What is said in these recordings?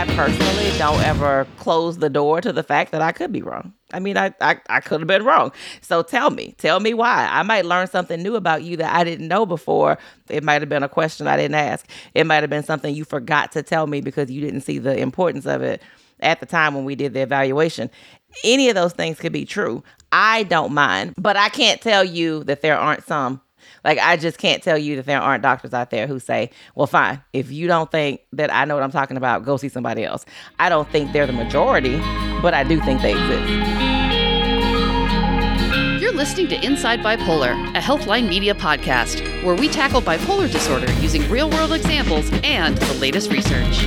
I personally don't ever close the door to the fact that I could be wrong. I mean, I, I, I could have been wrong. So tell me, tell me why. I might learn something new about you that I didn't know before. It might have been a question I didn't ask. It might have been something you forgot to tell me because you didn't see the importance of it at the time when we did the evaluation. Any of those things could be true. I don't mind, but I can't tell you that there aren't some like I just can't tell you that there aren't doctors out there who say, "Well, fine. If you don't think that I know what I'm talking about, go see somebody else." I don't think they're the majority, but I do think they exist. You're listening to Inside Bipolar, a Healthline Media podcast, where we tackle bipolar disorder using real world examples and the latest research.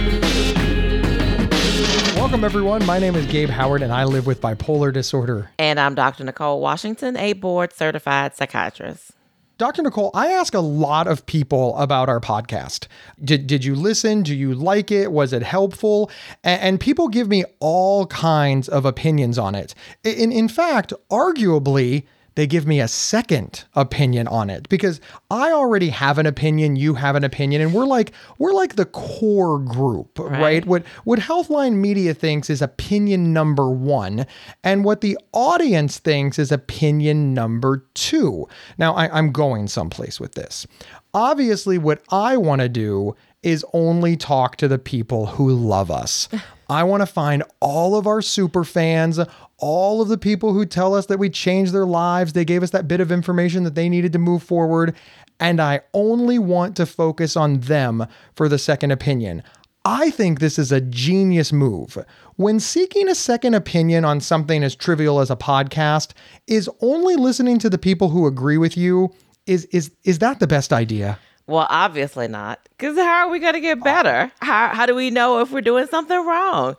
Welcome, everyone. My name is Gabe Howard, and I live with bipolar disorder. And I'm Dr. Nicole Washington, a board certified psychiatrist. Dr. Nicole, I ask a lot of people about our podcast. Did, did you listen? Do you like it? Was it helpful? And, and people give me all kinds of opinions on it. In, in fact, arguably, they give me a second opinion on it because I already have an opinion, you have an opinion, and we're like we're like the core group, right? right? What what Healthline Media thinks is opinion number one, and what the audience thinks is opinion number two. Now I, I'm going someplace with this. Obviously, what I want to do is only talk to the people who love us. I want to find all of our super fans, all of the people who tell us that we changed their lives. They gave us that bit of information that they needed to move forward. And I only want to focus on them for the second opinion. I think this is a genius move. When seeking a second opinion on something as trivial as a podcast, is only listening to the people who agree with you is is is that the best idea? Well, obviously not. Because how are we going to get better? How, how do we know if we're doing something wrong?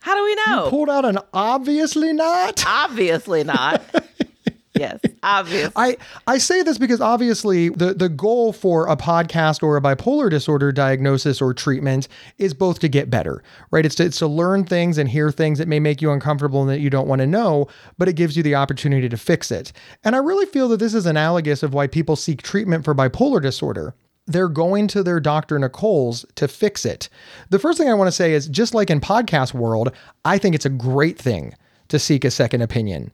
How do we know? You pulled out an obviously not. Obviously not. yes, obviously. I, I say this because obviously the, the goal for a podcast or a bipolar disorder diagnosis or treatment is both to get better, right? It's to, it's to learn things and hear things that may make you uncomfortable and that you don't want to know, but it gives you the opportunity to fix it. And I really feel that this is analogous of why people seek treatment for bipolar disorder they're going to their Dr. Nicole's to fix it. The first thing I want to say is just like in podcast world, I think it's a great thing to seek a second opinion.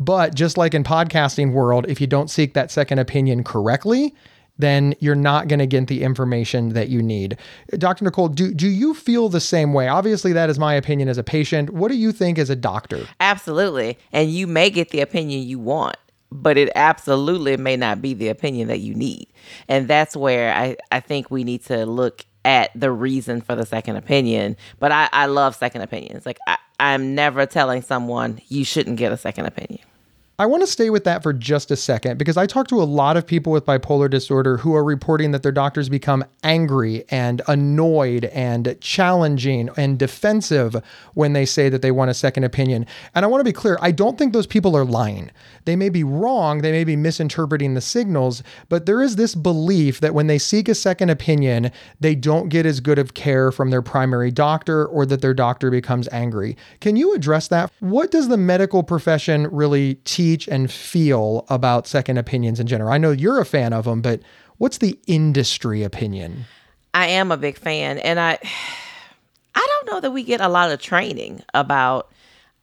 But just like in podcasting world, if you don't seek that second opinion correctly, then you're not going to get the information that you need. Dr. Nicole, do, do you feel the same way? Obviously, that is my opinion as a patient. What do you think as a doctor? Absolutely. And you may get the opinion you want but it absolutely may not be the opinion that you need. And that's where I, I think we need to look at the reason for the second opinion. But I, I love second opinions. Like I, I'm never telling someone you shouldn't get a second opinion. I want to stay with that for just a second because I talk to a lot of people with bipolar disorder who are reporting that their doctors become angry and annoyed and challenging and defensive when they say that they want a second opinion. And I want to be clear I don't think those people are lying. They may be wrong, they may be misinterpreting the signals, but there is this belief that when they seek a second opinion, they don't get as good of care from their primary doctor or that their doctor becomes angry. Can you address that? What does the medical profession really teach? and feel about second opinions in general? I know you're a fan of them, but what's the industry opinion? I am a big fan, and I I don't know that we get a lot of training about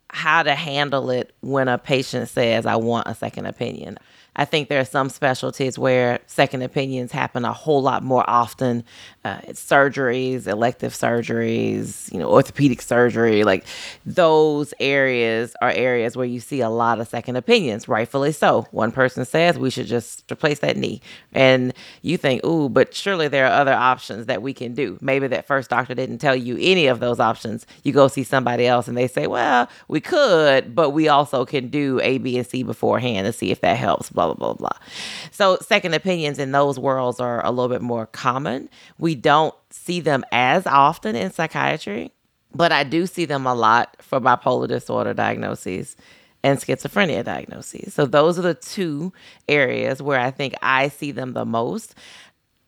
how to handle it when a patient says I want a second opinion. I think there are some specialties where second opinions happen a whole lot more often. Uh, surgeries, elective surgeries, you know, orthopedic surgery, like those areas are areas where you see a lot of second opinions, rightfully so. One person says we should just replace that knee. And you think, ooh, but surely there are other options that we can do. Maybe that first doctor didn't tell you any of those options. You go see somebody else and they say, well, we could, but we also can do A, B, and C beforehand to see if that helps, blah, blah, blah, blah. So, second opinions in those worlds are a little bit more common. We don't see them as often in psychiatry, but I do see them a lot for bipolar disorder diagnoses and schizophrenia diagnoses. So, those are the two areas where I think I see them the most.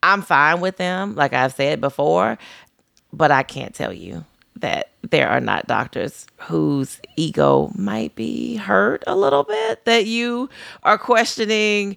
I'm fine with them, like I've said before, but I can't tell you that there are not doctors whose ego might be hurt a little bit, that you are questioning,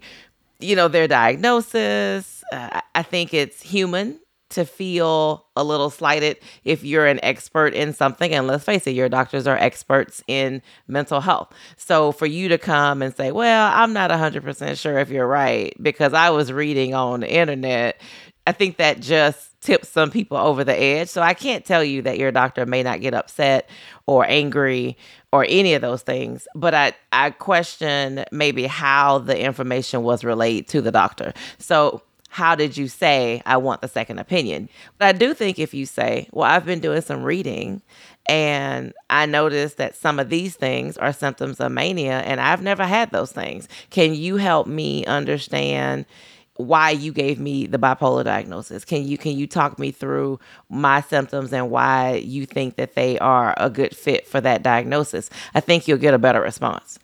you know, their diagnosis. Uh, I think it's human to feel a little slighted if you're an expert in something. And let's face it, your doctors are experts in mental health. So for you to come and say, well, I'm not 100% sure if you're right because I was reading on the internet, I think that just tips some people over the edge. So I can't tell you that your doctor may not get upset or angry or any of those things, but I, I question maybe how the information was relayed to the doctor. So how did you say I want the second opinion? But I do think if you say, well, I've been doing some reading and I noticed that some of these things are symptoms of mania and I've never had those things. Can you help me understand why you gave me the bipolar diagnosis? Can you can you talk me through my symptoms and why you think that they are a good fit for that diagnosis? I think you'll get a better response.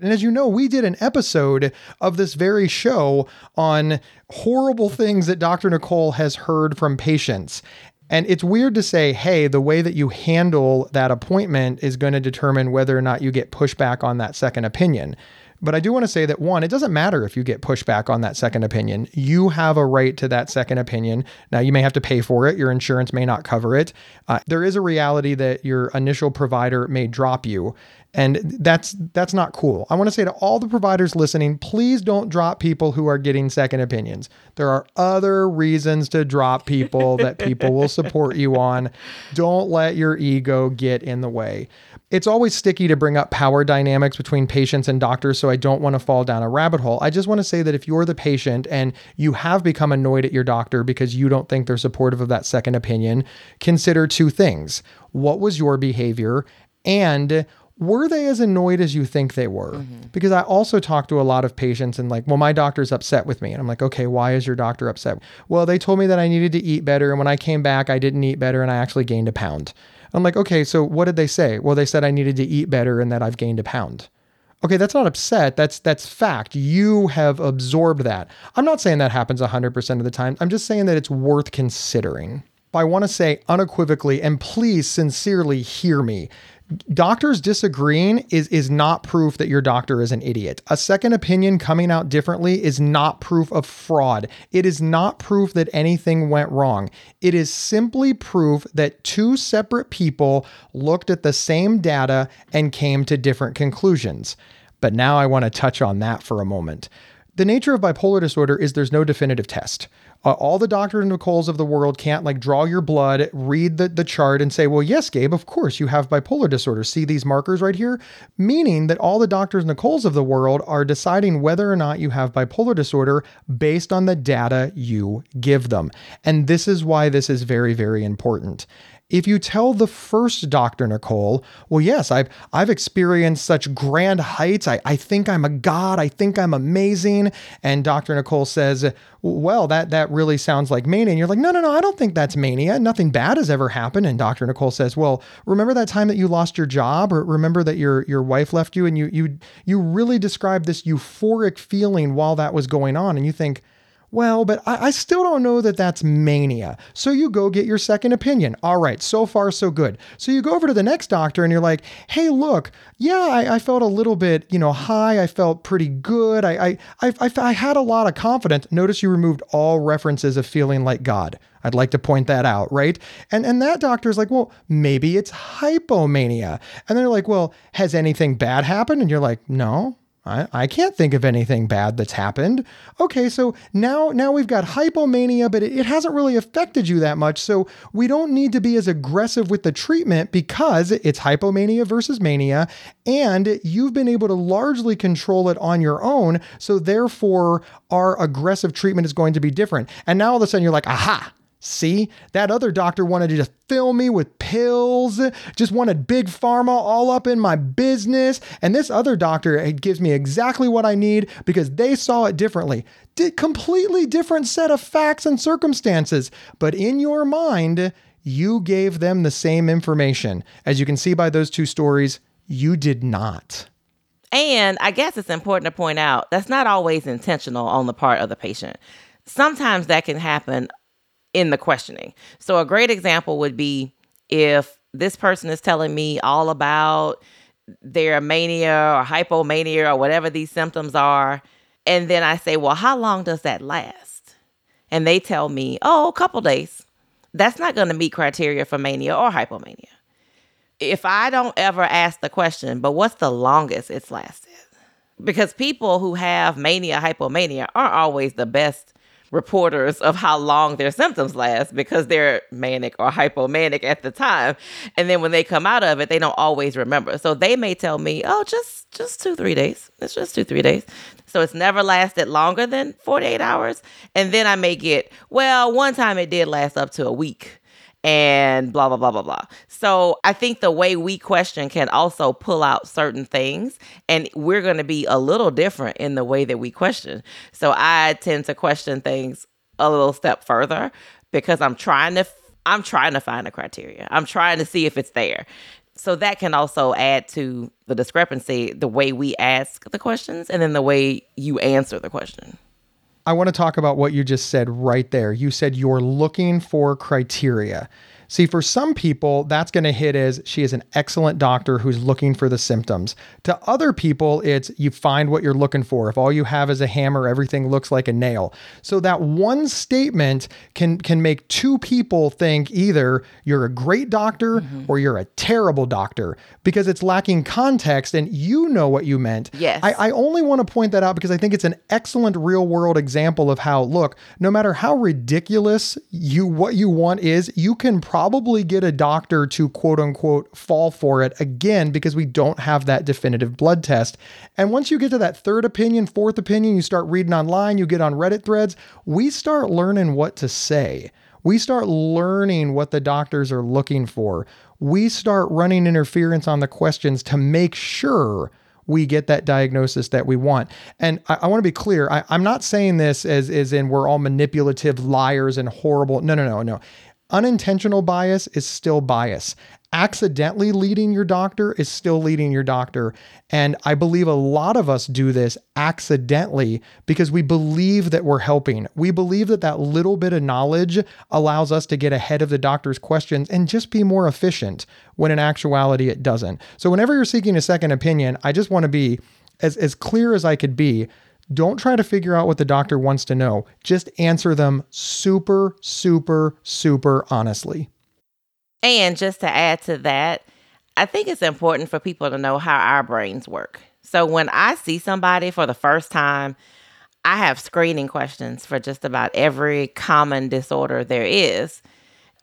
And as you know, we did an episode of this very show on horrible things that Dr. Nicole has heard from patients. And it's weird to say, hey, the way that you handle that appointment is going to determine whether or not you get pushback on that second opinion. But I do want to say that one, it doesn't matter if you get pushback on that second opinion. You have a right to that second opinion. Now, you may have to pay for it, your insurance may not cover it. Uh, there is a reality that your initial provider may drop you and that's that's not cool. I want to say to all the providers listening, please don't drop people who are getting second opinions. There are other reasons to drop people that people will support you on. Don't let your ego get in the way. It's always sticky to bring up power dynamics between patients and doctors, so I don't want to fall down a rabbit hole. I just want to say that if you're the patient and you have become annoyed at your doctor because you don't think they're supportive of that second opinion, consider two things. What was your behavior? And were they as annoyed as you think they were? Mm-hmm. Because I also talk to a lot of patients and like, well, my doctor's upset with me. And I'm like, okay, why is your doctor upset? Well, they told me that I needed to eat better. And when I came back, I didn't eat better and I actually gained a pound. I'm like, okay, so what did they say? Well, they said I needed to eat better and that I've gained a pound. Okay, that's not upset. That's that's fact. You have absorbed that. I'm not saying that happens 100% of the time. I'm just saying that it's worth considering. But I want to say unequivocally, and please sincerely hear me doctors disagreeing is is not proof that your doctor is an idiot. A second opinion coming out differently is not proof of fraud. It is not proof that anything went wrong. It is simply proof that two separate people looked at the same data and came to different conclusions. But now I want to touch on that for a moment. The nature of bipolar disorder is there's no definitive test. Uh, all the Dr. Nicoles of the world can't like draw your blood, read the, the chart, and say, well, yes, Gabe, of course you have bipolar disorder. See these markers right here? Meaning that all the Drs. Nicoles of the world are deciding whether or not you have bipolar disorder based on the data you give them. And this is why this is very, very important. If you tell the first Dr. Nicole, well, yes, I've I've experienced such grand heights. I, I think I'm a god. I think I'm amazing. And Dr. Nicole says, well, that that really sounds like mania. And you're like, no, no, no, I don't think that's mania. Nothing bad has ever happened. And Dr. Nicole says, well, remember that time that you lost your job, or remember that your your wife left you, and you you you really described this euphoric feeling while that was going on, and you think well, but I, I, still don't know that that's mania. So you go get your second opinion. All right, so far so good. So you go over to the next doctor and you're like, hey, look, yeah, I, I felt a little bit, you know, high. I felt pretty good. I, I, I, I, had a lot of confidence. Notice you removed all references of feeling like God. I'd like to point that out, right? And and that doctor's like, well, maybe it's hypomania. And they're like, well, has anything bad happened? And you're like, no, I, I can't think of anything bad that's happened. Okay, so now now we've got hypomania, but it, it hasn't really affected you that much. So we don't need to be as aggressive with the treatment because it's hypomania versus mania, and you've been able to largely control it on your own. So therefore, our aggressive treatment is going to be different. And now all of a sudden you're like, aha, See, that other doctor wanted to just fill me with pills, just wanted big pharma all up in my business. And this other doctor it gives me exactly what I need because they saw it differently. Did completely different set of facts and circumstances. But in your mind, you gave them the same information. As you can see by those two stories, you did not. And I guess it's important to point out that's not always intentional on the part of the patient. Sometimes that can happen in the questioning. So, a great example would be if this person is telling me all about their mania or hypomania or whatever these symptoms are. And then I say, well, how long does that last? and they tell me, oh, a couple days, that's not going to meet criteria for mania or hypomania. If I don't ever ask the question, but what's the longest it's lasted? Because people who have mania, hypomania aren't always the best reporters of how long their symptoms last because they're manic or hypomanic at the time. And then when they come out of it they don't always remember. So they may tell me oh just just two three days. It's just two three days. So it's never lasted longer than 48 hours. And then i may get well one time it did last up to a week and blah blah blah blah blah. So I think the way we question can also pull out certain things and we're going to be a little different in the way that we question. So I tend to question things a little step further because I'm trying to I'm trying to find a criteria. I'm trying to see if it's there. So that can also add to the discrepancy the way we ask the questions and then the way you answer the question. I want to talk about what you just said right there. You said you're looking for criteria. See, for some people, that's going to hit as she is an excellent doctor who's looking for the symptoms. To other people, it's you find what you're looking for. If all you have is a hammer, everything looks like a nail. So that one statement can can make two people think either you're a great doctor mm-hmm. or you're a terrible doctor because it's lacking context and you know what you meant. Yes. I, I only want to point that out because I think it's an excellent real world example of how look, no matter how ridiculous you what you want is, you can probably get a doctor to quote unquote fall for it again because we don't have that definitive blood test. And once you get to that third opinion, fourth opinion, you start reading online, you get on Reddit threads, we start learning what to say. We start learning what the doctors are looking for. We start running interference on the questions to make sure we get that diagnosis that we want. And I, I want to be clear. I, am not saying this as, as in we're all manipulative liars and horrible. No, no, no, no. Unintentional bias is still bias. Accidentally leading your doctor is still leading your doctor. And I believe a lot of us do this accidentally because we believe that we're helping. We believe that that little bit of knowledge allows us to get ahead of the doctor's questions and just be more efficient when in actuality it doesn't. So, whenever you're seeking a second opinion, I just want to be as, as clear as I could be don't try to figure out what the doctor wants to know. Just answer them super, super, super honestly. And just to add to that, I think it's important for people to know how our brains work. So when I see somebody for the first time, I have screening questions for just about every common disorder there is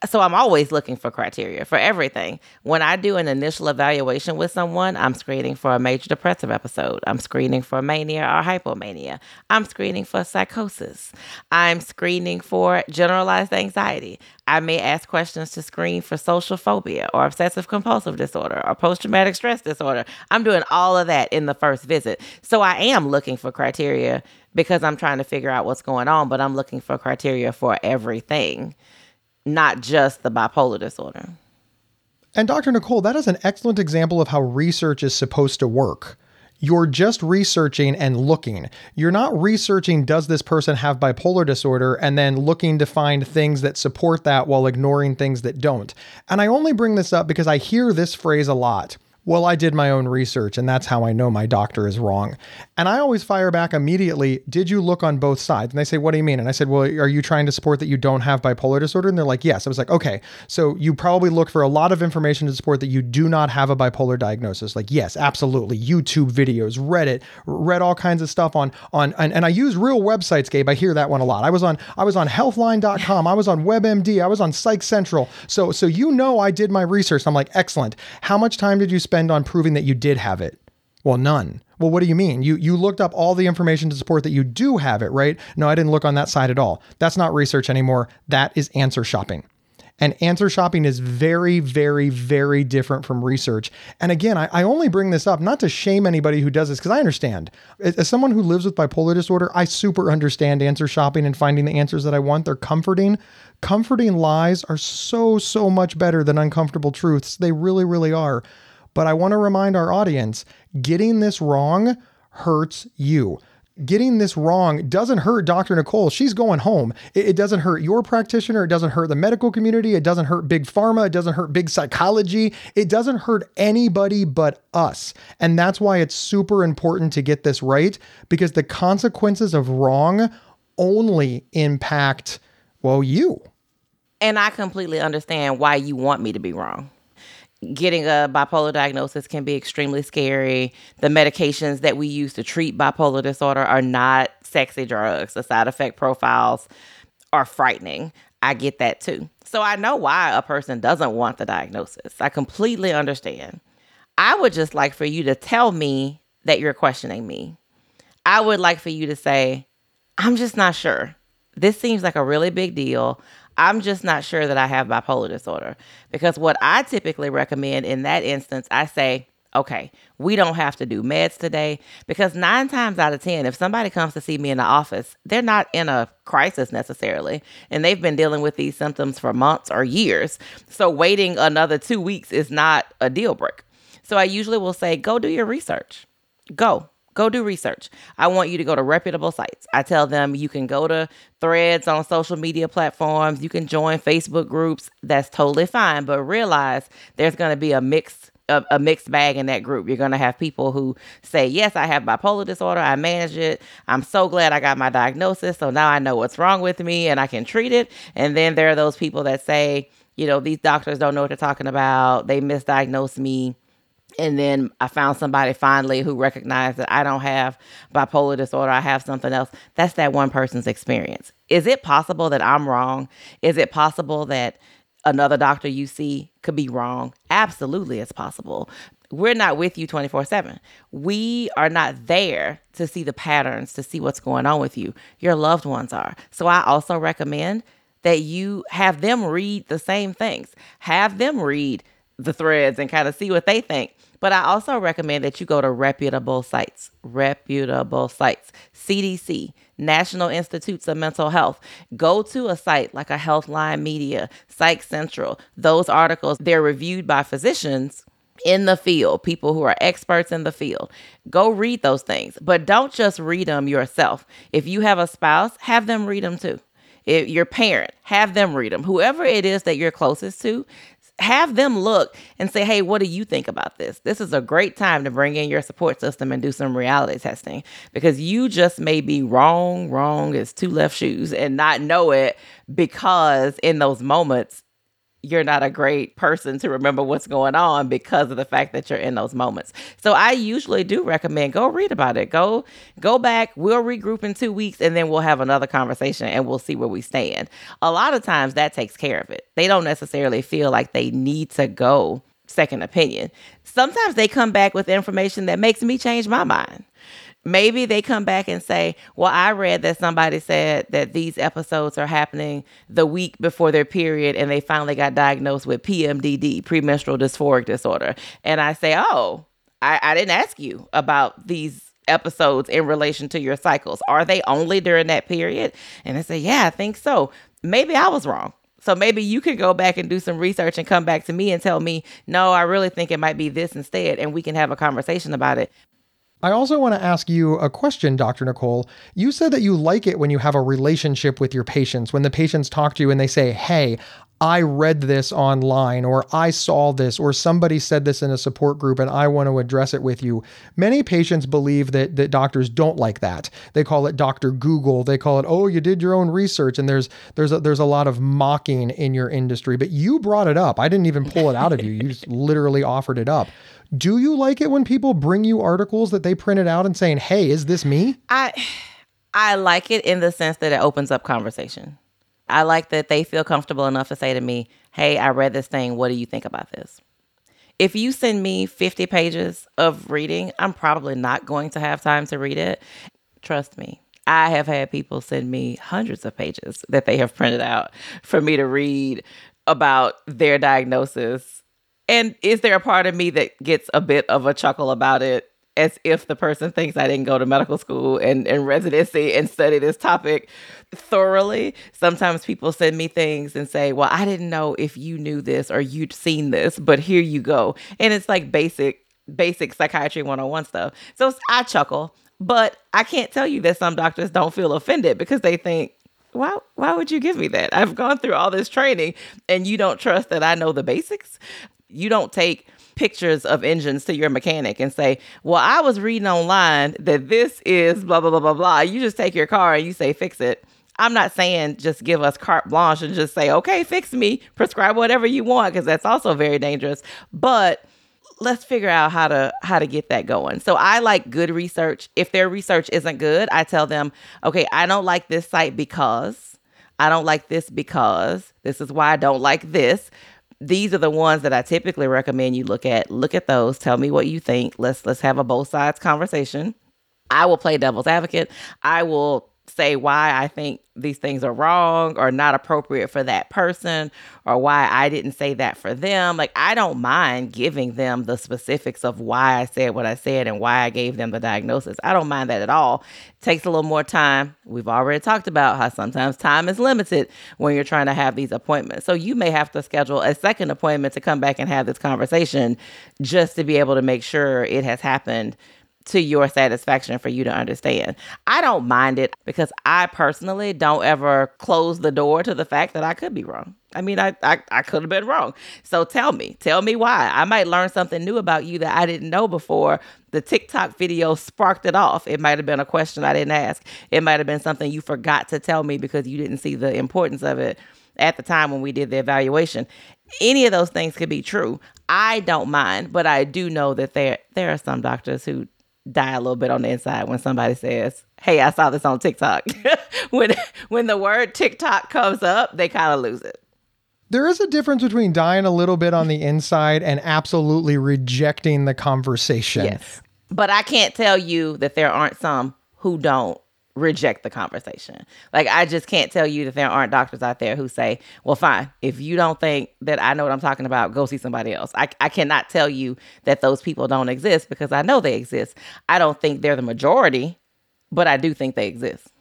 so I'm always looking for criteria for everything. When I do an initial evaluation with someone, I'm screening for a major depressive episode. I'm screening for mania or hypomania. I'm screening for psychosis. I'm screening for generalized anxiety. I may ask questions to screen for social phobia or obsessive compulsive disorder or post traumatic stress disorder. I'm doing all of that in the first visit. So I am looking for criteria because I'm trying to figure out what's going on, but I'm looking for criteria for everything not just the bipolar disorder. And Dr. Nicole, that is an excellent example of how research is supposed to work. You're just researching and looking. You're not researching, does this person have bipolar disorder, and then looking to find things that support that while ignoring things that don't. And I only bring this up because I hear this phrase a lot well, I did my own research and that's how I know my doctor is wrong. And I always fire back immediately, did you look on both sides? And they say, what do you mean? And I said, well, are you trying to support that you don't have bipolar disorder? And they're like, yes. I was like, okay, so you probably looked for a lot of information to support that you do not have a bipolar diagnosis. Like, yes, absolutely. YouTube videos, Reddit, read all kinds of stuff on, on, and, and I use real websites, Gabe. I hear that one a lot. I was on, I was on healthline.com. I was on WebMD. I was on Psych Central. So, so you know, I did my research. I'm like, excellent. How much time did you spend spend on proving that you did have it? Well, none. Well, what do you mean? You you looked up all the information to support that you do have it, right? No, I didn't look on that side at all. That's not research anymore. That is answer shopping. And answer shopping is very, very, very different from research. And again, I, I only bring this up not to shame anybody who does this, because I understand. As, as someone who lives with bipolar disorder, I super understand answer shopping and finding the answers that I want. They're comforting. Comforting lies are so, so much better than uncomfortable truths. They really, really are. But I want to remind our audience getting this wrong hurts you. Getting this wrong doesn't hurt Dr. Nicole. She's going home. It, doesn't hurt your practitioner. It doesn't hurt the medical community. It doesn't hurt big pharma. It doesn't hurt big psychology. It doesn't hurt anybody but us. And that's why it's super important to get this right because the consequences of wrong only impact, well, you. And I completely understand why you want me to be wrong. Getting a bipolar diagnosis can be extremely scary. The medications that we use to treat bipolar disorder are not sexy drugs. The side effect profiles are frightening. I get that too. So I know why a person doesn't want the diagnosis. I completely understand. I would just like for you to tell me that you're questioning me. I would like for you to say, I'm just not sure. This seems like a really big deal. I'm just not sure that I have bipolar disorder. Because what I typically recommend in that instance, I say, okay, we don't have to do meds today. Because nine times out of 10, if somebody comes to see me in the office, they're not in a crisis necessarily. And they've been dealing with these symptoms for months or years. So waiting another two weeks is not a deal breaker. So I usually will say, go do your research. Go. Go do research. I want you to go to reputable sites. I tell them you can go to threads on social media platforms, you can join Facebook groups. That's totally fine. But realize there's going to be a mix a, a, mixed bag in that group. You're going to have people who say, Yes, I have bipolar disorder. I manage it. I'm so glad I got my diagnosis. So now I know what's wrong with me and I can treat it. And then there are those people that say, You know, these doctors don't know what they're talking about. They misdiagnosed me. And then I found somebody finally who recognized that I don't have bipolar disorder. I have something else. That's that one person's experience. Is it possible that I'm wrong? Is it possible that another doctor you see could be wrong? Absolutely, it's possible. We're not with you 24 7. We are not there to see the patterns, to see what's going on with you. Your loved ones are. So I also recommend that you have them read the same things, have them read the threads and kind of see what they think. But I also recommend that you go to reputable sites, reputable sites, CDC, National Institutes of Mental Health. Go to a site like a Healthline Media, Psych Central. Those articles, they're reviewed by physicians in the field, people who are experts in the field. Go read those things, but don't just read them yourself. If you have a spouse, have them read them too. If your parent, have them read them. Whoever it is that you're closest to, have them look and say, hey, what do you think about this? This is a great time to bring in your support system and do some reality testing because you just may be wrong, wrong as two left shoes and not know it because in those moments, you're not a great person to remember what's going on because of the fact that you're in those moments. So I usually do recommend go read about it. Go go back. We'll regroup in 2 weeks and then we'll have another conversation and we'll see where we stand. A lot of times that takes care of it. They don't necessarily feel like they need to go second opinion. Sometimes they come back with information that makes me change my mind maybe they come back and say, Well, I read that somebody said that these episodes are happening the week before their period and they finally got diagnosed with PMDD, premenstrual dysphoric disorder. And I say, Oh, I, I didn't ask you about these episodes in relation to your cycles. Are they only during that period? And they say, Yeah, I think so. Maybe I was wrong. So maybe you can go back and do some research and come back to me and tell me, no, I really think it might be this instead. And we can have a conversation about it. I also want to ask you a question, Dr. Nicole. You said that you like it when you have a relationship with your patients, when the patients talk to you and they say, Hey, I read this online, or I saw this, or somebody said this in a support group and I want to address it with you. Many patients believe that, that doctors don't like that. They call it Dr. Google. They call it, oh, you did your own research. And there's there's a, there's a lot of mocking in your industry. But you brought it up. I didn't even pull it out of you. You just literally offered it up. Do you like it when people bring you articles that they printed out and saying, "Hey, is this me?" I I like it in the sense that it opens up conversation. I like that they feel comfortable enough to say to me, "Hey, I read this thing. What do you think about this?" If you send me 50 pages of reading, I'm probably not going to have time to read it. Trust me. I have had people send me hundreds of pages that they have printed out for me to read about their diagnosis and is there a part of me that gets a bit of a chuckle about it as if the person thinks I didn't go to medical school and, and residency and study this topic thoroughly. Sometimes people send me things and say, Well, I didn't know if you knew this or you'd seen this, but here you go. And it's like basic, basic psychiatry 101 stuff. So I chuckle, but I can't tell you that some doctors don't feel offended because they think, why why would you give me that? I've gone through all this training and you don't trust that I know the basics you don't take pictures of engines to your mechanic and say, Well, I was reading online that this is blah, blah, blah, blah, blah. You just take your car and you say, Fix it. I'm not saying just give us carte blanche and just say, Okay, fix me, prescribe whatever you want, because that's also very dangerous. But let's figure out how to how to get that going. So I like good research. If their research isn't good, I tell them, "Okay, I don't like this site because I don't like this because this is why I don't like this." These are the ones that I typically recommend you look at. Look at those. Tell me what you think. Let's let's have a both sides conversation. I will play devil's advocate. I will say why I think these things are wrong or not appropriate for that person or why I didn't say that for them. Like, I don't mind giving them the specifics of why I said what I said and why I gave them the diagnosis. I don't mind that at all. It takes a little more time. We've already talked about how sometimes time is limited when you're trying to have these appointments. So, you may have to schedule a second appointment to come back and have this conversation just to be able to make sure it has happened to your satisfaction for you to understand. I don't mind it because I personally don't ever close the door to the fact that I could be wrong. I mean, I, I, I could have been wrong. So tell me, tell me why. I might learn something new about you that I didn't know before. The TikTok video sparked it off. It might have been a question I didn't ask. It might have been something you forgot to tell me because you didn't see the importance of it at the time when we did the evaluation. Any of those things could be true. I don't mind, but I do know that there there are some doctors who die a little bit on the inside when somebody says, "Hey, I saw this on TikTok." when when the word TikTok comes up, they kind of lose it. There is a difference between dying a little bit on the inside and absolutely rejecting the conversation. Yes. But I can't tell you that there aren't some who don't reject the conversation. Like I just can't tell you that there aren't doctors out there who say, "Well, fine. If you don't think that I know what I'm talking about, go see somebody else." I I cannot tell you that those people don't exist because I know they exist. I don't think they're the majority, but I do think they exist.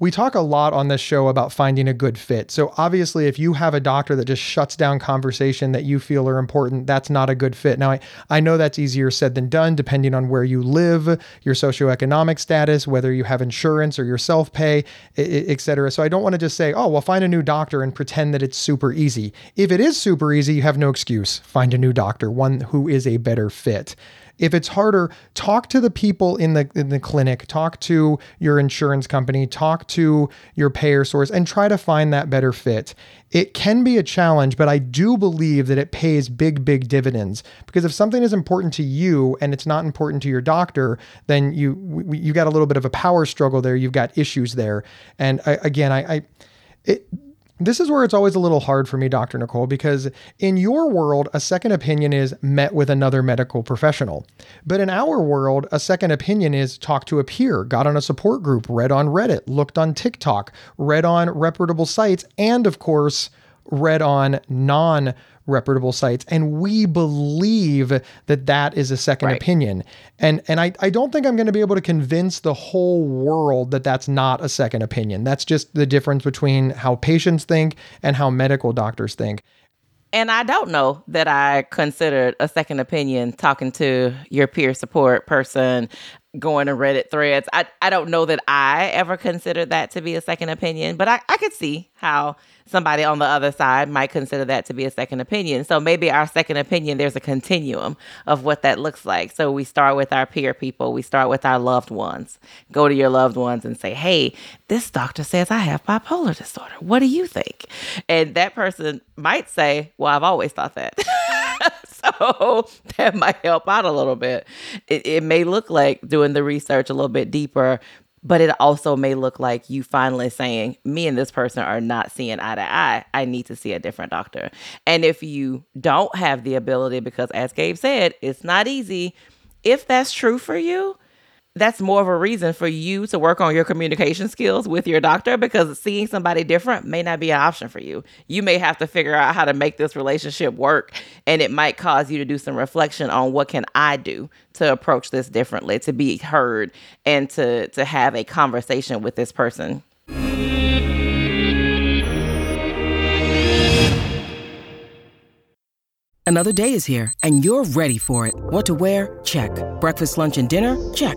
We talk a lot on this show about finding a good fit. So, obviously, if you have a doctor that just shuts down conversation that you feel are important, that's not a good fit. Now, I, I know that's easier said than done, depending on where you live, your socioeconomic status, whether you have insurance or your self pay, et cetera. So, I don't want to just say, oh, well, find a new doctor and pretend that it's super easy. If it is super easy, you have no excuse. Find a new doctor, one who is a better fit. If it's harder, talk to the people in the in the clinic, talk to your insurance company, talk to your payer source and try to find that better fit. It can be a challenge, but I do believe that it pays big big dividends because if something is important to you and it's not important to your doctor, then you you got a little bit of a power struggle there. You've got issues there. And I, again, I, I it this is where it's always a little hard for me, Dr. Nicole, because in your world, a second opinion is met with another medical professional. But in our world, a second opinion is talk to a peer, got on a support group, read on Reddit, looked on TikTok, read on reputable sites, and of course, read on non reputable sites and we believe that that is a second right. opinion. And and I, I don't think i'm going to be able to convince the whole world that that's not a second opinion. That's just the difference between how patients think and how medical doctors think. And I don't know that I considered a second opinion talking to your peer support person, going to Reddit threads. I, I don't know that I ever considered that to be a second opinion, but I, I could see how somebody on the other side might consider that to be a second opinion. So maybe our second opinion, there's a continuum of what that looks like. So we start with our peer people, we start with our loved ones. Go to your loved ones and say, hey, this doctor says I have bipolar disorder. What do you think? And that person might say, well, I've always thought that. so that might help out a little bit. It, it may look like doing the research a little bit deeper, but it also may look like you finally saying, Me and this person are not seeing eye to eye. I need to see a different doctor. And if you don't have the ability, because as Gabe said, it's not easy, if that's true for you, that's more of a reason for you to work on your communication skills with your doctor because seeing somebody different may not be an option for you. You may have to figure out how to make this relationship work and it might cause you to do some reflection on what can I do to approach this differently, to be heard and to to have a conversation with this person. Another day is here and you're ready for it. What to wear? Check. Breakfast, lunch and dinner? Check.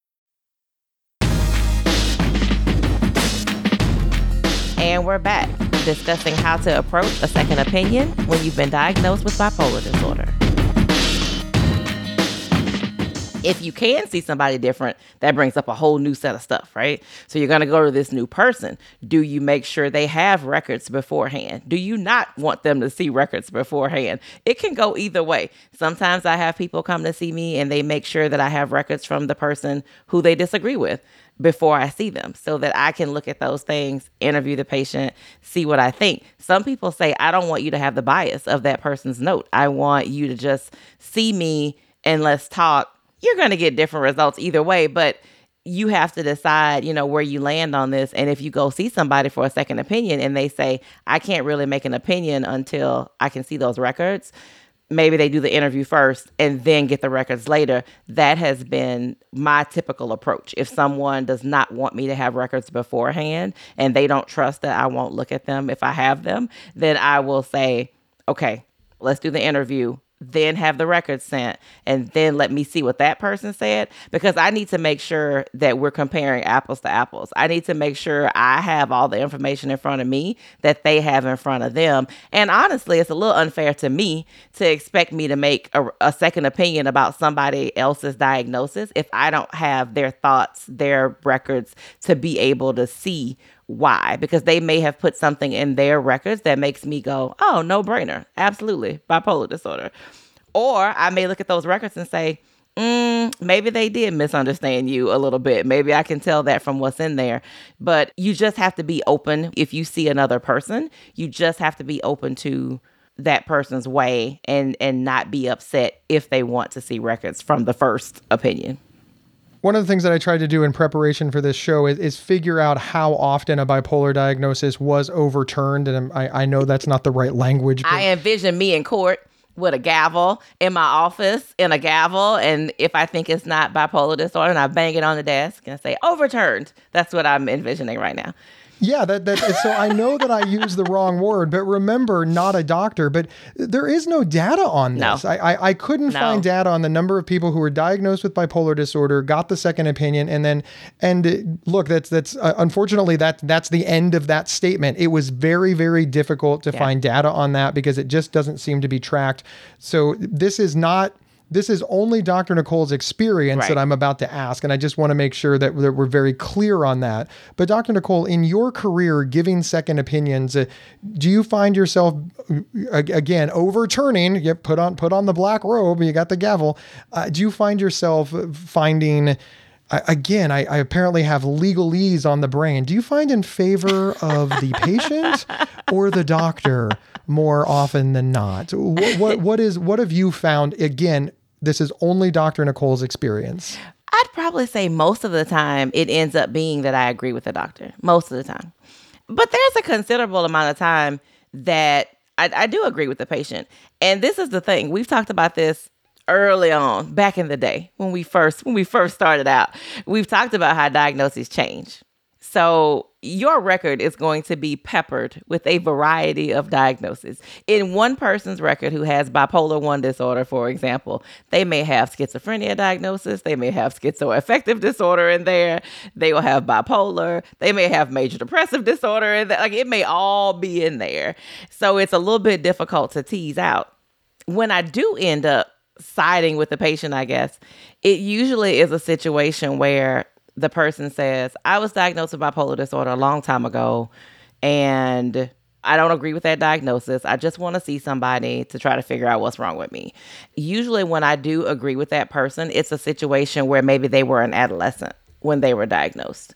And we're back discussing how to approach a second opinion when you've been diagnosed with bipolar disorder. If you can see somebody different, that brings up a whole new set of stuff, right? So you're going to go to this new person. Do you make sure they have records beforehand? Do you not want them to see records beforehand? It can go either way. Sometimes I have people come to see me and they make sure that I have records from the person who they disagree with before I see them so that I can look at those things, interview the patient, see what I think. Some people say, I don't want you to have the bias of that person's note. I want you to just see me and let's talk. You're going to get different results either way, but you have to decide, you know, where you land on this. And if you go see somebody for a second opinion and they say, I can't really make an opinion until I can see those records, maybe they do the interview first and then get the records later. That has been my typical approach. If someone does not want me to have records beforehand and they don't trust that I won't look at them if I have them, then I will say, okay, let's do the interview then have the records sent and then let me see what that person said because I need to make sure that we're comparing apples to apples. I need to make sure I have all the information in front of me that they have in front of them. And honestly, it's a little unfair to me to expect me to make a, a second opinion about somebody else's diagnosis if I don't have their thoughts, their records to be able to see why? Because they may have put something in their records that makes me go oh no brainer absolutely. Bipolar disorder. Or i may look at those records and say mm, maybe they did misunderstand you a little bit. Maybe i can tell that from what's in there. But you just have to be open. If you see another person you just have to be open to that person's way and and not be upset if they want to see records from the first opinion one of the things that I tried to do in preparation for this show is, is figure out how often a bipolar diagnosis was overturned. And I, I know that's not the right language. I envision me in court with a gavel in my office in a gavel. And if I think it's not bipolar disorder, and I bang it on the desk and say, overturned. That's what I'm envisioning right now. Yeah, that, that so I know that I used the wrong word, but remember, not a doctor. But there is no data on this. No. I, I, I couldn't No. find data on the number of people who were diagnosed with bipolar disorder, got the second opinion, and then and uh, look, that's that's uh, unfortunately that that's the end of that statement. It was very very difficult to Yeah. find data on that because it just doesn't seem to be tracked. So this is not. This is only Dr. Nicole's experience Right. that I'm about to ask, and I just want to make sure that, that we're very clear on that. But Dr. Nicole, in your career giving second opinions, uh, do you find yourself uh, again overturning? You put on put on the black robe, you got the gavel. Uh, do you find yourself finding? I- Again, I, I apparently have legalese on the brain. Do you find in favor of the patient or the doctor more often than not? What, what what is what have you found? Again, this is only Dr. Nicole's experience. I'd probably say most of the time it ends up being that I agree with the doctor. Most of the time. But there's a considerable amount of time that I, I do agree with the patient. And this is the thing. We've talked about this early on, back in the day, when we first when we first started out. We've talked about how diagnoses change. So your record is going to be peppered with a variety of diagnoses. In one person's record who has bipolar 1 disorder, for example, they may have schizophrenia diagnosis, they may have schizoaffective disorder in there, they will have bipolar, they may have major depressive disorder, like it may all be in there. So it's a little bit difficult to tease out. When I do end up siding with the patient, I guess, it usually is a situation where the person says, I was diagnosed with bipolar disorder a long time ago, and I don't agree with that diagnosis. I just want to see somebody to try to figure out what's wrong with me. Usually, when I do agree with that person, it's a situation where maybe they were an adolescent when they were diagnosed.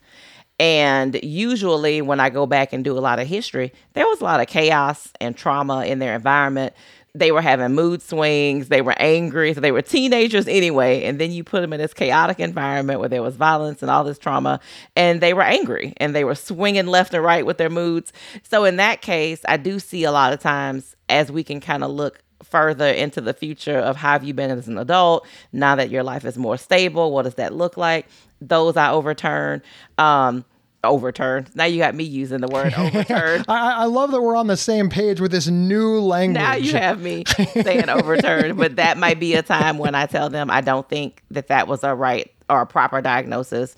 And usually, when I go back and do a lot of history, there was a lot of chaos and trauma in their environment they were having mood swings, they were angry, so they were teenagers anyway. And then you put them in this chaotic environment where there was violence and all this trauma, and they were angry and they were swinging left and right with their moods. So, in that case, I do see a lot of times as we can kind of look further into the future of how have you been as an adult now that your life is more stable what does that look like those i overturn um, overturned. Now you got me using the word overturned. I, I, love that we're on the same page with this new language. Now you have me saying overturned, but that might be a time when I tell them I don't think that that was a right or a proper diagnosis.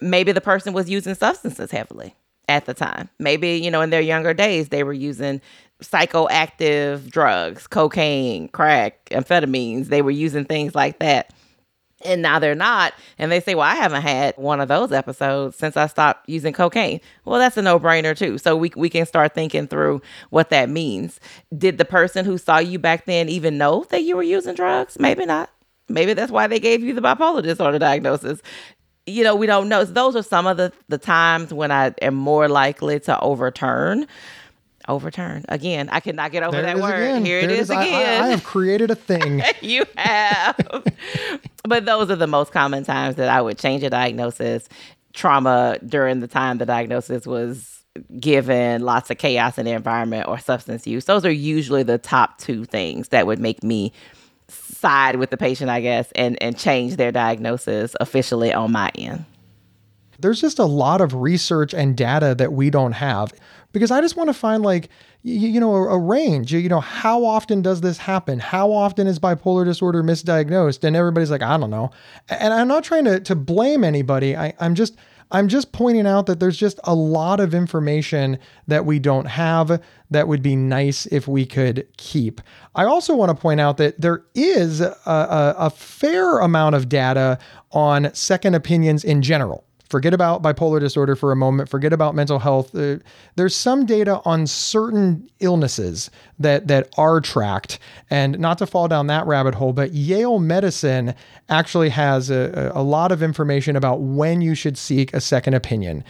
Maybe the person was using substances heavily at the time. Maybe, you know, in their younger days, they were using psychoactive drugs, cocaine, crack, amphetamines. They were using things like that and now they're not. And they say, Well, I haven't had one of those episodes since I stopped using cocaine. Well, that's a no brainer, too. So we, we can start thinking through what that means. Did the person who saw you back then even know that you were using drugs? Maybe not. Maybe that's why they gave you the bipolar disorder diagnosis. You know, we don't know. Those are some of the, the times when I am more likely to overturn overturn again. I cannot get over there that word. Again. Here there it is, is again. I, I, have created a thing. you have. but those are the most common times that I would change a diagnosis. Trauma during the time the diagnosis was given, lots of chaos in the environment, or substance use. Those are usually the top two things that would make me side with the patient, I guess, and and change their diagnosis officially on my end. There's just a lot of research and data that we don't have because I just want to find like you, you know a, a, range. You, you know how often does this happen? How often is bipolar disorder misdiagnosed? And everybody's like, I don't know. And I'm not trying to to blame anybody. I, I'm just I'm just pointing out that there's just a lot of information that we don't have that would be nice if we could keep. I also want to point out that there is a, a, a fair amount of data on second opinions in general. Forget about bipolar disorder for a moment. Forget about mental health. Uh, there's some data on certain illnesses that that are tracked, and not to fall down that rabbit hole, but Yale Medicine actually has a, a lot of information about when you should seek a second opinion.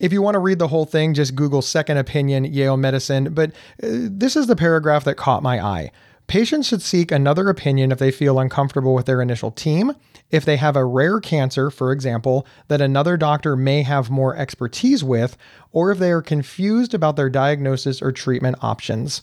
If you want to read the whole thing, just Google second opinion Yale Medicine. But uh, this is the paragraph that caught my eye. Patients should seek another opinion if they feel uncomfortable with their initial team if they have a rare cancer, for example, that another doctor may have more expertise with, or if they are confused about their diagnosis or treatment options.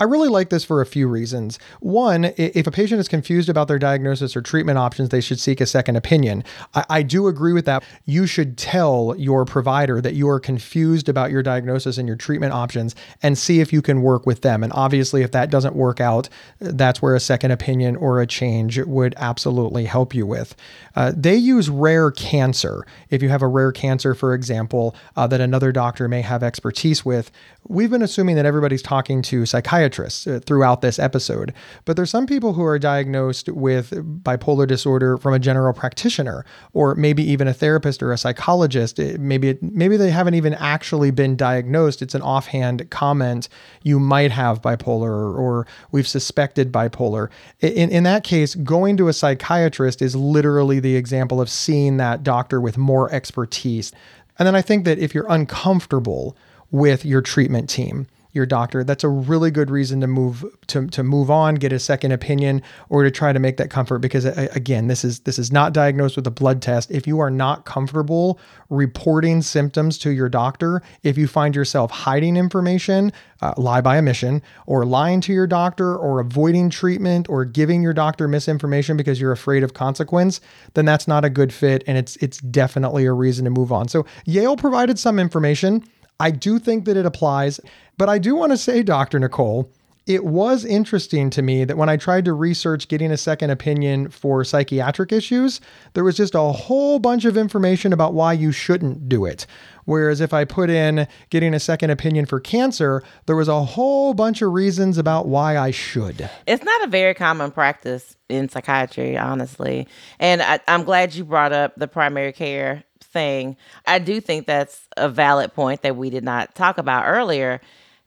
I really like this for a few reasons. One, if a patient is confused about their diagnosis or treatment options, they should seek a second opinion. I, I, do agree with that. You should tell your provider that you are confused about your diagnosis and your treatment options and see if you can work with them. And obviously, if that doesn't work out, that's where a second opinion or a change would absolutely help you with. Uh, they use rare cancer. If you have a rare cancer, for example, uh, that another doctor may have expertise with, we've been assuming that everybody's talking to psychiatrists uh, throughout this episode, but there's some people who are diagnosed with bipolar disorder from a general practitioner, or maybe even a therapist or a psychologist. Maybe it, maybe they haven't even actually been diagnosed. It's an offhand comment. You might have bipolar, or we've suspected bipolar. In in that case, going to a psychiatrist is literally the example of seeing that doctor with more expertise. And then I think that if you're uncomfortable with your treatment team. Your doctor, that's a really good reason to move to, to move on, get a second opinion, or to try to make that comfort. Because again, this is this is not diagnosed with a blood test. If you are not comfortable reporting symptoms to your doctor, if you find yourself hiding information, uh, lie by omission, or lying to your doctor, or avoiding treatment, or giving your doctor misinformation because you're afraid of consequence, then that's not a good fit, and it's it's definitely a reason to move on. So Yale provided some information. I do think that it applies, but I do want to say, Dr. Nicole, it was interesting to me that when I tried to research getting a second opinion for psychiatric issues, there was just a whole bunch of information about why you shouldn't do it. Whereas if I put in getting a second opinion for cancer, there was a whole bunch of reasons about why I should. It's not a very common practice in psychiatry, honestly. And I, am glad you brought up the primary care thing. I do think that's a valid point that we did not talk about earlier.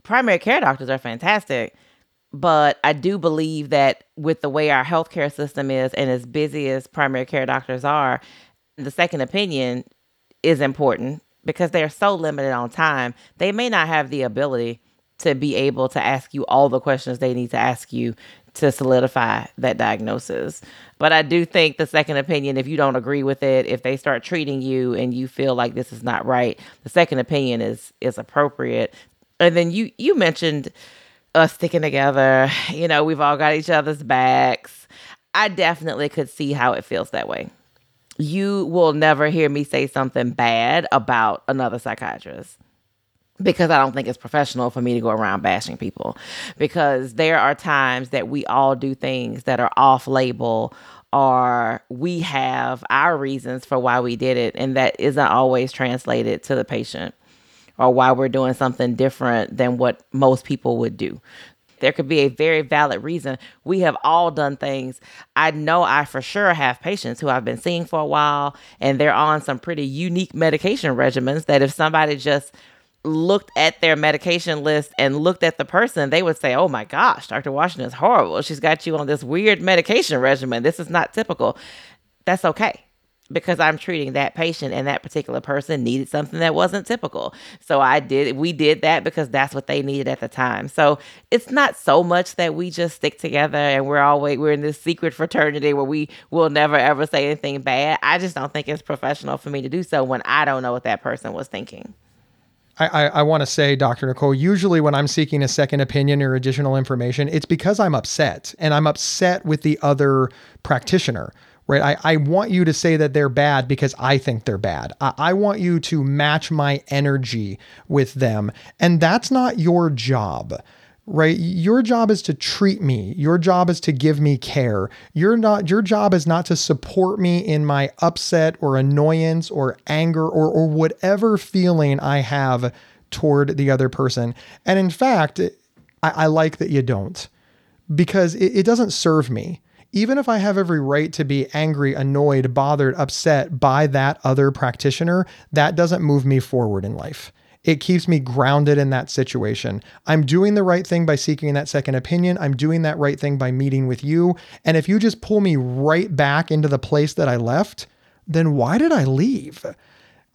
Primary care doctors are fantastic, but I do believe that with the way our healthcare system is and as busy as primary care doctors are, the second opinion is important because they're so limited on time. They may not have the ability to be able to ask you all the questions they need to ask you to solidify that diagnosis. But I do think the second opinion, if you don't agree with it, if they start treating you and you feel like this is not right, the second opinion is is appropriate. And then you you mentioned us sticking together. You know, we've all got each other's backs. I definitely could see how it feels that way. You will never hear me say something bad about another psychiatrist because I don't think it's professional for me to go around bashing people. Because there are times that we all do things that are off label or we have our reasons for why we did it, and that isn't always translated to the patient or why we're doing something different than what most people would do. There could be a very valid reason. We have all done things. I know I for sure have patients who I've been seeing for a while and they're on some pretty unique medication regimens that if somebody just looked at their medication list and looked at the person, they would say, Oh my gosh, Dr. Washington is horrible. She's got you on this weird medication regimen. This is not typical. That's okay because I'm treating that patient and that particular person needed something that wasn't typical. So I did, we did that because that's what they needed at the time. So it's not so much that we just stick together and we're always, we're in this secret fraternity where we will never ever say anything bad. I just don't think it's professional for me to do so when I don't know what that person was thinking. I, I, I want to say, Dr. Nicole, usually when I'm seeking a second opinion or additional information, it's because I'm upset and I'm upset with the other practitioner, right? I, I want you to say that they're bad because I think they're bad. I, I want you to match my energy with them. And that's not your job right? Your job is to treat me. Your job is to give me care. You're not your job is not to support me in my upset or annoyance or anger or or whatever feeling i have toward the other person. And in fact i, I like that you don't because it, it doesn't serve me. Even if I have every right to be angry, annoyed, bothered, upset by that other practitioner, that doesn't move me forward in life. It keeps me grounded in that situation. I'm doing the right thing by seeking that second opinion. I'm doing that right thing by meeting with you. And if you just pull me right back into the place that I left, then why did I leave?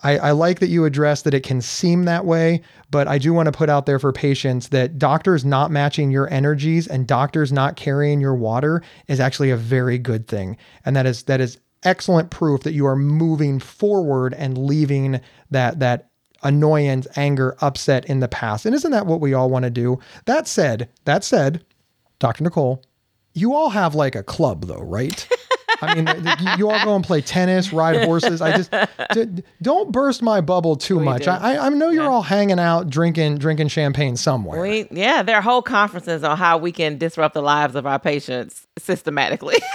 I, I, like that you address that it can seem that way, but I do want to put out there for patients that doctors not matching your energies and doctors not carrying your water is actually a very good thing. And that is that is excellent proof that you are moving forward and leaving that that annoyance, anger, upset in the past. And isn't that what we all want to do? That said, that said, Dr. Nicole, you all have like a club though, right? I mean, you all go and play tennis, ride horses. I just d- don't burst my bubble too we much. I, I know you're yeah. all hanging out, drinking, drinking champagne somewhere. We, yeah, there are whole conferences on how we can disrupt the lives of our patients systematically.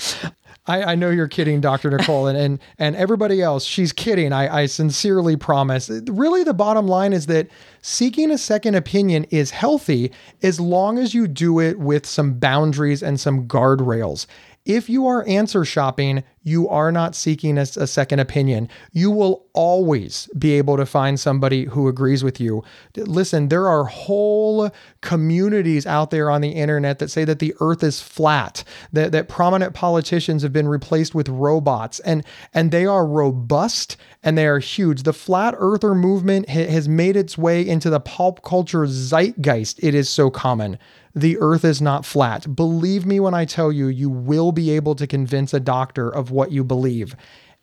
I, I know you're kidding, Dr. Nicole, and, and and everybody else, she's kidding. I, I sincerely promise. Really, the bottom line is that seeking a second opinion is healthy as long as you do it with some boundaries and some guardrails If you are answer shopping, you are not seeking a, a, second opinion. You will always be able to find somebody who agrees with you. Listen, there are whole communities out there on the internet that say that the earth is flat, that, that prominent politicians have been replaced with robots, and, and they are robust and they are huge. The flat earther movement ha- has made its way into the pop culture zeitgeist. It is so common the earth is not flat. Believe me when I tell you, you will be able to convince a doctor of what you believe.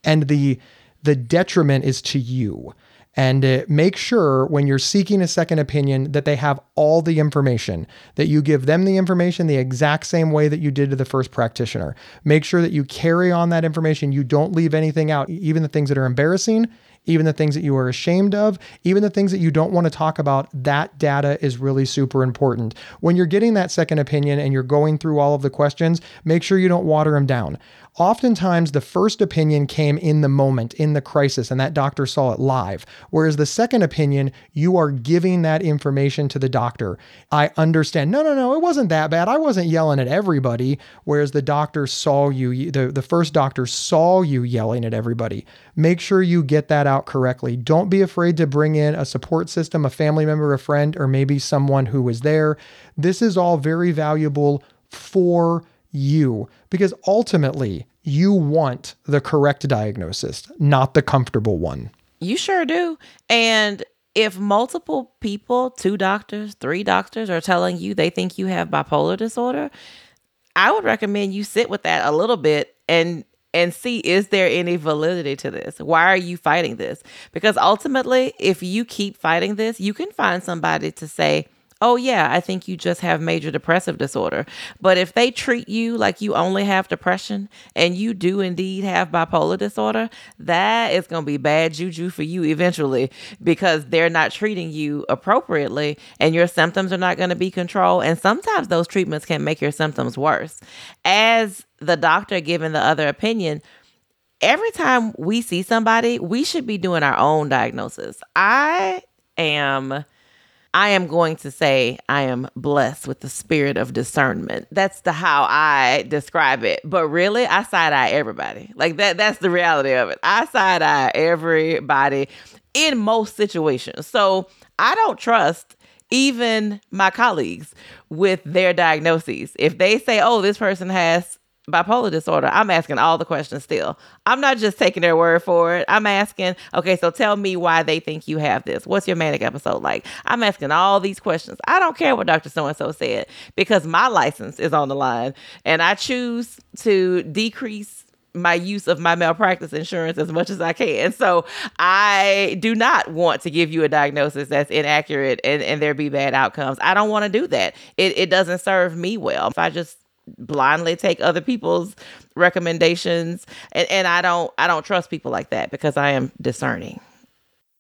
And the the detriment is to you. And uh, make sure when you're seeking a second opinion that they have all the information, that you give them the information the exact same way that you did to the first practitioner. Make sure that you carry on that information. You don't leave anything out, even the things that are embarrassing, even the things that you are ashamed of, even the things that you don't want to talk about, that data is really super important. When you're getting that second opinion and you're going through all of the questions, make sure you don't water them down. Oftentimes, the first opinion came in the moment, in the crisis, and that doctor saw it live. Whereas the second opinion, you are giving that information to the doctor. I understand. No, no, no, it wasn't that bad. I wasn't yelling at everybody. Whereas the doctor saw you, the, the first doctor saw you yelling at everybody. Make sure you get that out correctly. Don't be afraid to bring in a support system, a family member, a friend, or maybe someone who was there. This is all very valuable for you because ultimately you want the correct diagnosis, not the comfortable one. You sure do. And if multiple people, two doctors, three doctors, are telling you they think you have bipolar disorder, I would recommend you sit with that a little bit and and see is there any validity to this? Why are you fighting this? Because ultimately, if you keep fighting this, you can find somebody to say, oh, yeah, I think you just have major depressive disorder. But if they treat you like you only have depression and you do indeed have bipolar disorder, that is going to be bad juju for you eventually because they're not treating you appropriately and your symptoms are not going to be controlled. And sometimes those treatments can make your symptoms worse. As the doctor giving the other opinion, every time we see somebody, we should be doing our own diagnosis. I am I am going to say I am blessed with the spirit of discernment. That's the how I describe it. But really, I side eye everybody. Like that that's the reality of it. I side eye everybody in most situations. So, I don't trust even my colleagues with their diagnoses. If they say, "Oh, this person has bipolar disorder, I'm asking all the questions still. I'm not just taking their word for it. I'm asking, okay, so tell me why they think you have this. What's your manic episode like? I'm asking all these questions. I don't care what Dr. So and so said because my license is on the line and I choose to decrease my use of my malpractice insurance as much as I can. So I do not want to give you a diagnosis that's inaccurate and, and there be bad outcomes. I don't want to do that. It, it doesn't serve me well. If I just blindly take other people's recommendations and, and i don't i don't trust people like that because i am discerning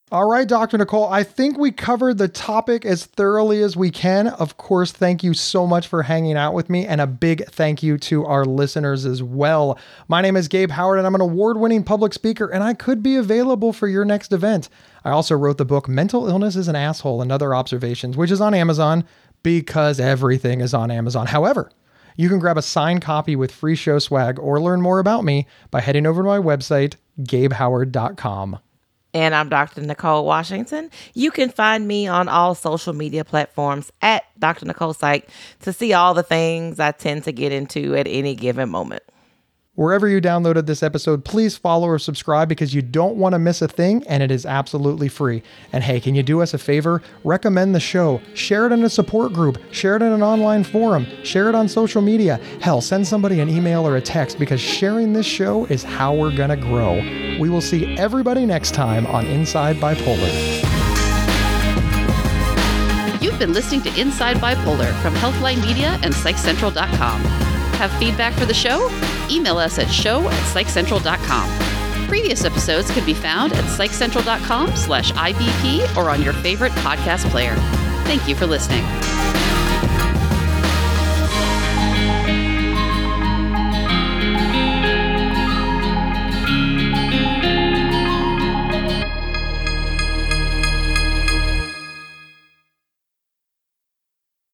all right, Dr. Nicole, I think we covered the topic as thoroughly as we can. Of course, thank you so much for hanging out with me, and a big thank you to our listeners as well. My name is Gabe Howard, and I'm an award winning public speaker, and I could be available for your next event. I also wrote the book Mental Illness is an Asshole and Other Observations, which is on Amazon because everything is on Amazon. However, you can grab a signed copy with free show swag or learn more about me by heading over to my website, gabehoward.com. And I'm Dr. Nicole Washington. You can find me on all social media platforms at Dr. Nicole Psych to see all the things I tend to get into at any given moment. Wherever you downloaded this episode, please follow or subscribe because you don't want to miss a thing and it is absolutely free. And hey, can you do us a favor? Recommend the show, share it in a support group, share it in an online forum, share it on social media. Hell, send somebody an email or a text because sharing this show is how we're going to grow. We will see everybody next time on Inside Bipolar. You've been listening to Inside Bipolar from Healthline Media and PsychCentral.com. Have feedback for the show? Email us at show at psychcentral.com. Previous episodes can be found at psychcentral.com slash IBP or on your favorite podcast player. Thank you for listening.